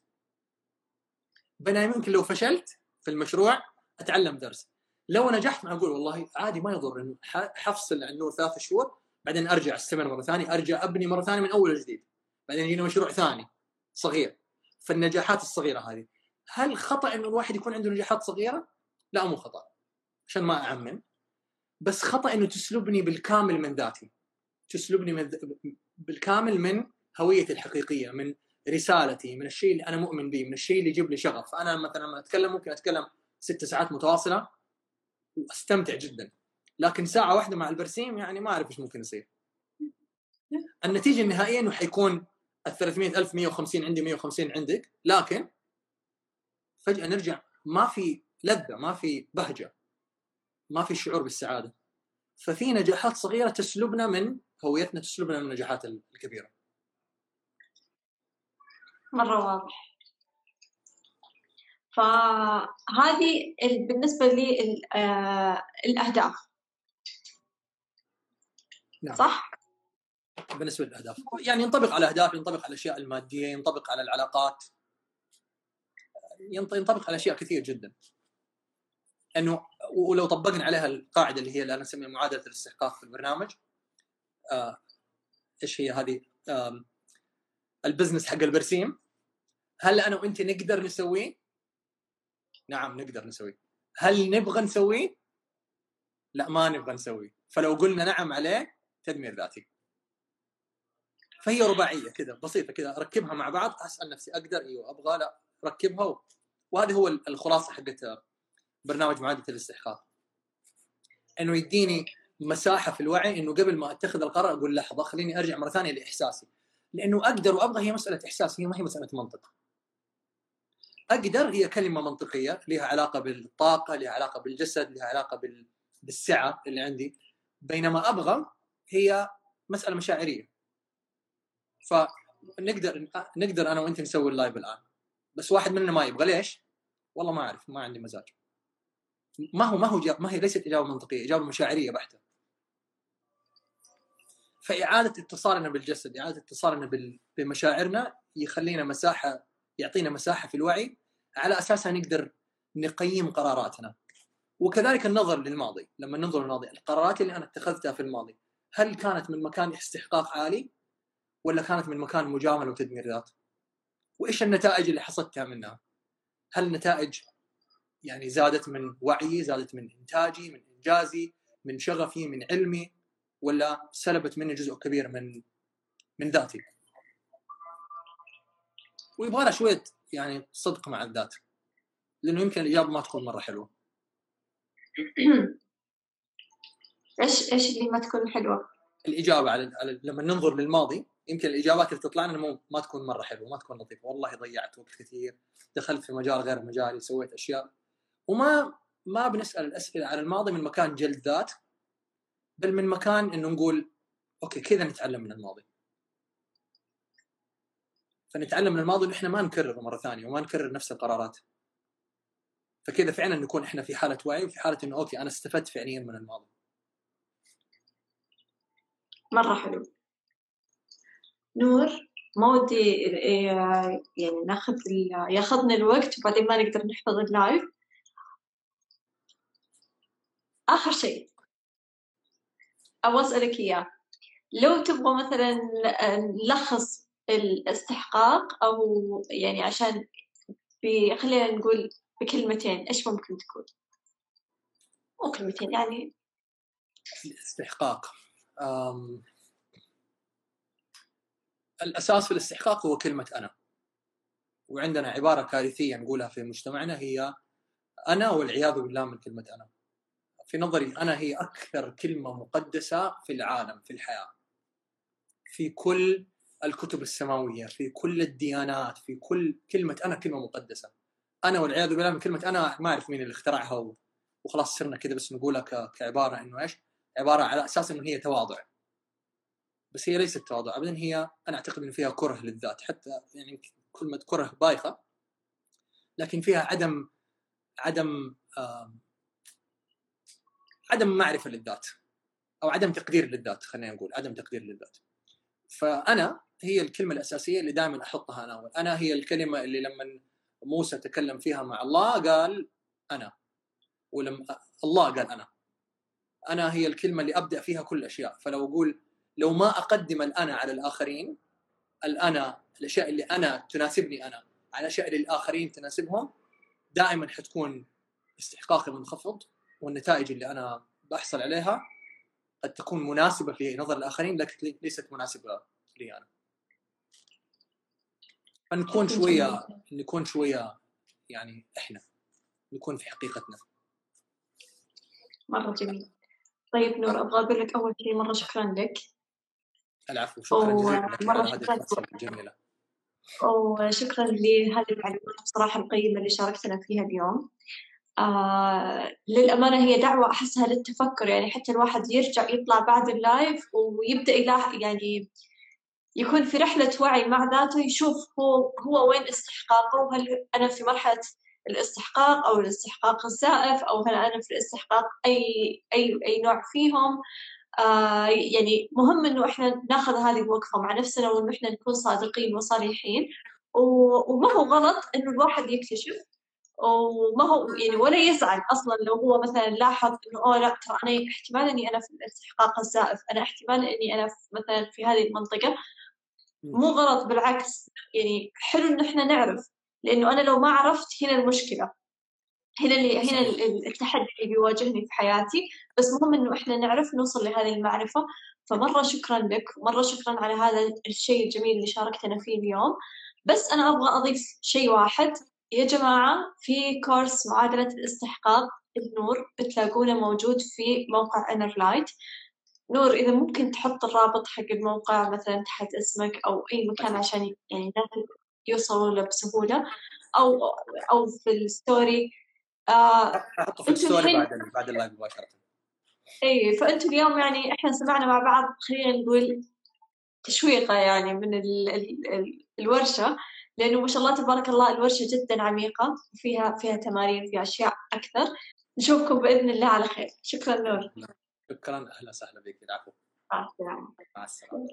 بينما يمكن لو فشلت في المشروع أتعلم درس. لو نجحت ما أقول والله عادي ما يضر. حفصل عن النور ثلاث شهور بعدين أرجع استمر مرة ثانية أرجع أبني مرة ثانية من أول وجديد. بعدين يجينا مشروع ثاني صغير. فالنجاحات الصغيرة هذه. هل خطأ انه الواحد يكون عنده نجاحات صغيرة؟ لا مو خطأ عشان ما أعمم. بس خطأ إنه تسلبني بالكامل من ذاتي. تسلبني من بالكامل من هويتي الحقيقية من رسالتي من الشيء اللي أنا مؤمن به من الشيء اللي يجيب لي شغف. فانا مثلا لما أتكلم ممكن أتكلم ست ساعات متواصلة وأستمتع جدا. لكن ساعة واحدة مع البرسيم يعني ما أعرف إيش ممكن يصير. النتيجة النهائية إنه حيكون ال 300 ألف 150 عندي 150 عندك. لكن فجأة نرجع ما في لذة ما في بهجة ما في شعور بالسعادة. ففي نجاحات صغيرة تسلبنا من هويتنا تسلبنا من النجاحات الكبيرة. مرة واضح. فهذه بالنسبة لي آه، الأهداف. نعم. صح؟ بالنسبة للأهداف. يعني ينطبق على الأهداف ينطبق على الأشياء المادية ينطبق على العلاقات. ينطبق على أشياء كثير جدا. أنه ولو طبقنا عليها القاعدة اللي هي اللي أنا اسميها معادلة الاستحقاق في البرنامج آه إيش هي هذه؟ البزنس حق البرسيم. هل أنا وأنت نقدر نسويه؟ نعم نقدر نسويه. هل نبغى نسويه؟ لا ما نبغى نسويه. فلو قلنا نعم عليه تدمير ذاتي. فهي رباعية كذا بسيطة كذا أركبها مع بعض أسأل نفسي أقدر؟ إيوه أبغى لا. ركبها وهذه هو الخلاصة حقت برنامج معادلة الاستحقاق. أنه يديني مساحة في الوعي إنه قبل ما أتخذ القرار أقول لحظة خليني أرجع مرة ثانية لإحساسي. لأنه أقدر وأبغى هي مسألة إحساس هي ما هي مسألة منطق. أقدر هي كلمة منطقية لها علاقة بالطاقة لها علاقة بالجسد لها علاقة بالسعة اللي عندي. بينما أبغى هي مسألة مشاعرية. فنقدر نقدر أنا وأنت نسوي اللايف الآن. بس واحد مننا ما يبغى ليش؟ والله ما أعرف ما عندي مزاج. ما هو ما هو جاب ما هي ليست إجابة منطقية إجابة مشاعرية بحتة. فإعادة اتصالنا بالجسد إعادة اتصالنا بمشاعرنا يخلينا مساحة يعطينا مساحة في الوعي على أساسها نقدر نقيم قراراتنا. وكذلك النظر للماضي. لما ننظر للماضي القرارات اللي أنا اتخذتها في الماضي هل كانت من مكان استحقاق عالي ولا كانت من مكان مجاملة وتدمير ذات وإيش النتائج اللي حصدتها منها؟ هل النتائج يعني زادت من وعيي زادت من إنتاجي من إنجازي من شغفي من علمي ولا سلبت مني جزء كبير من من ذاتي؟ ويبغى لها شوية يعني صدق مع الذات لأنه يمكن الإجابة ما تكون مرة حلوة. إيش إيش اللي ما تكون حلوة؟ الإجابة على, لما ننظر للماضي يمكن الإجابات اللي تطلع لنا ما تكون مرة حلوة ما تكون لطيفة. والله ضيعت وقت كثير دخلت في مجال غير مجالي سويت أشياء. وما ما بنسأل الأسئلة على الماضي من مكان جلد ذات بل من مكان إنه نقول okay كذا نتعلم من الماضي. فنتعلم من الماضي انه إحنا ما نكرره مرة ثانية وما نكرر نفس القرارات. فكذا فعلا نكون إحنا في حالة وعي وفي حالة إنه okay أنا استفدت فعليا من الماضي. مرة حلو. نور ما ودي يعني ناخذ ياخذنا الوقت وبعدين ما نقدر نحفظ ال live. آخر شيء. أبغى أسألك إياه. لو تبغى مثلا نلخص الاستحقاق أو يعني عشان خلينا نقول بكلمتين إيش ممكن تكون؟ مو كلمتين يعني الاستحقاق. أم... الأساس في الاستحقاق هو كلمة أنا. وعندنا عبارة كارثية نقولها في مجتمعنا هي أنا والعياذ بالله من كلمة أنا. في نظري أنا هي أكثر كلمة مقدسة في العالم في الحياة. في كل الكتب السماوية في كل الديانات في كل كلمة أنا كلمة مقدسة. أنا والعياذ بالله من كلمة أنا ما أعرف مين اللي اخترعها وخلاص صرنا كذا بس نقولها كعبارة إنه إيش؟ عبارة على أساس إنه هي تواضع. بس هي ليست تواضع. ابدا هي أنا أعتقد إنه فيها كره للذات. حتى يعني كلمه كره بايخة لكن فيها عدم عدم عدم معرفة للذات. أو عدم تقدير للذات خلينا نقول. عدم تقدير للذات. فأنا هي الكلمة الأساسية اللي دائما أحطها أنا أنا هي الكلمة اللي لما موسى تكلم فيها مع الله قال أنا. ولما الله قال أنا. أنا هي الكلمة اللي أبدأ فيها كل الاشياء فلو أقول لو ما أقدم الانا على الآخرين الانا الأشياء اللي أنا تناسبني أنا على الاشياء اللي الآخرين تناسبهم دائما حتكون استحقاقي منخفض والنتائج اللي أنا بحصل عليها قد تكون مناسبة في نظر الآخرين لكن ليست مناسبة لي أنا. فنكون شوية نكون شوية يعني إحنا نكون في حقيقتنا. مرة جميل. طيب نور أبغى أقول لك أول شيء مرة شكرا لك. العفو شكرا جزيلا شكرا الجميلة. وشكرا لهذه المعلومات بصراحة القيمة اللي شاركتنا فيها اليوم. آه للأمانة هي دعوة أحسها للتفكر يعني حتى الواحد يرجع يطلع بعد اللايف ويبدأ يلاحظ يعني يكون في رحلة وعي مع ذاته يشوف هو هو وين استحقاقه وهل أنا في مرحلة الاستحقاق أو الاستحقاق الزائف أو هل أنا في الاستحقاق أي أي أي نوع فيهم. آه يعني مهم إنه إحنا نأخذ هذه الوقفة مع نفسنا وإنه إحنا نكون صادقين وصريحين. وما هو غلط إنه الواحد يكتشف وما هو يعني ولا يزعل أصلا لو هو مثلا لاحظ إنه أوه لا ترى أنا احتمال إني أنا في الاستحقاق الزائف أنا احتمال إني أنا في مثلا في هذه المنطقة. مو غلط بالعكس يعني حلو إن إحنا نعرف لأنه أنا لو ما عرفت هنا المشكلة هنا اللي هنا التحدي اللي بيواجهني في حياتي. بس مهم إنه إحنا نعرف نوصل لهذه المعرفة. فمرة شكرا لك ومره شكرا على هذا الشيء الجميل اللي شاركتنا فيه اليوم. بس أنا أبغى أضيف شيء واحد. يا جماعة في course معادلة الاستحقاق النور بتلاقونه موجود في موقع Inner Light نور إذا ممكن تحط الرابط حق الموقع مثلا تحت اسمك أو أي مكان عشان يعني يوصلوا له بسهولة. أو أو في ال story آه احطه في ال story بعد بعد ال live مباشرة. إي فأنتم اليوم يعني إحنا سمعنا مع بعض خلينا نقول تشويقة يعني من ال ال ال الورشة لأنه ما شاء الله تبارك الله الورشة جدا عميقة وفيها فيها تمارين فيها أشياء أكثر. نشوفكم بإذن الله على خير. شكرا نور. شكرا. أهلا وسهلا بك العفو. مع السلامة مع السلامة.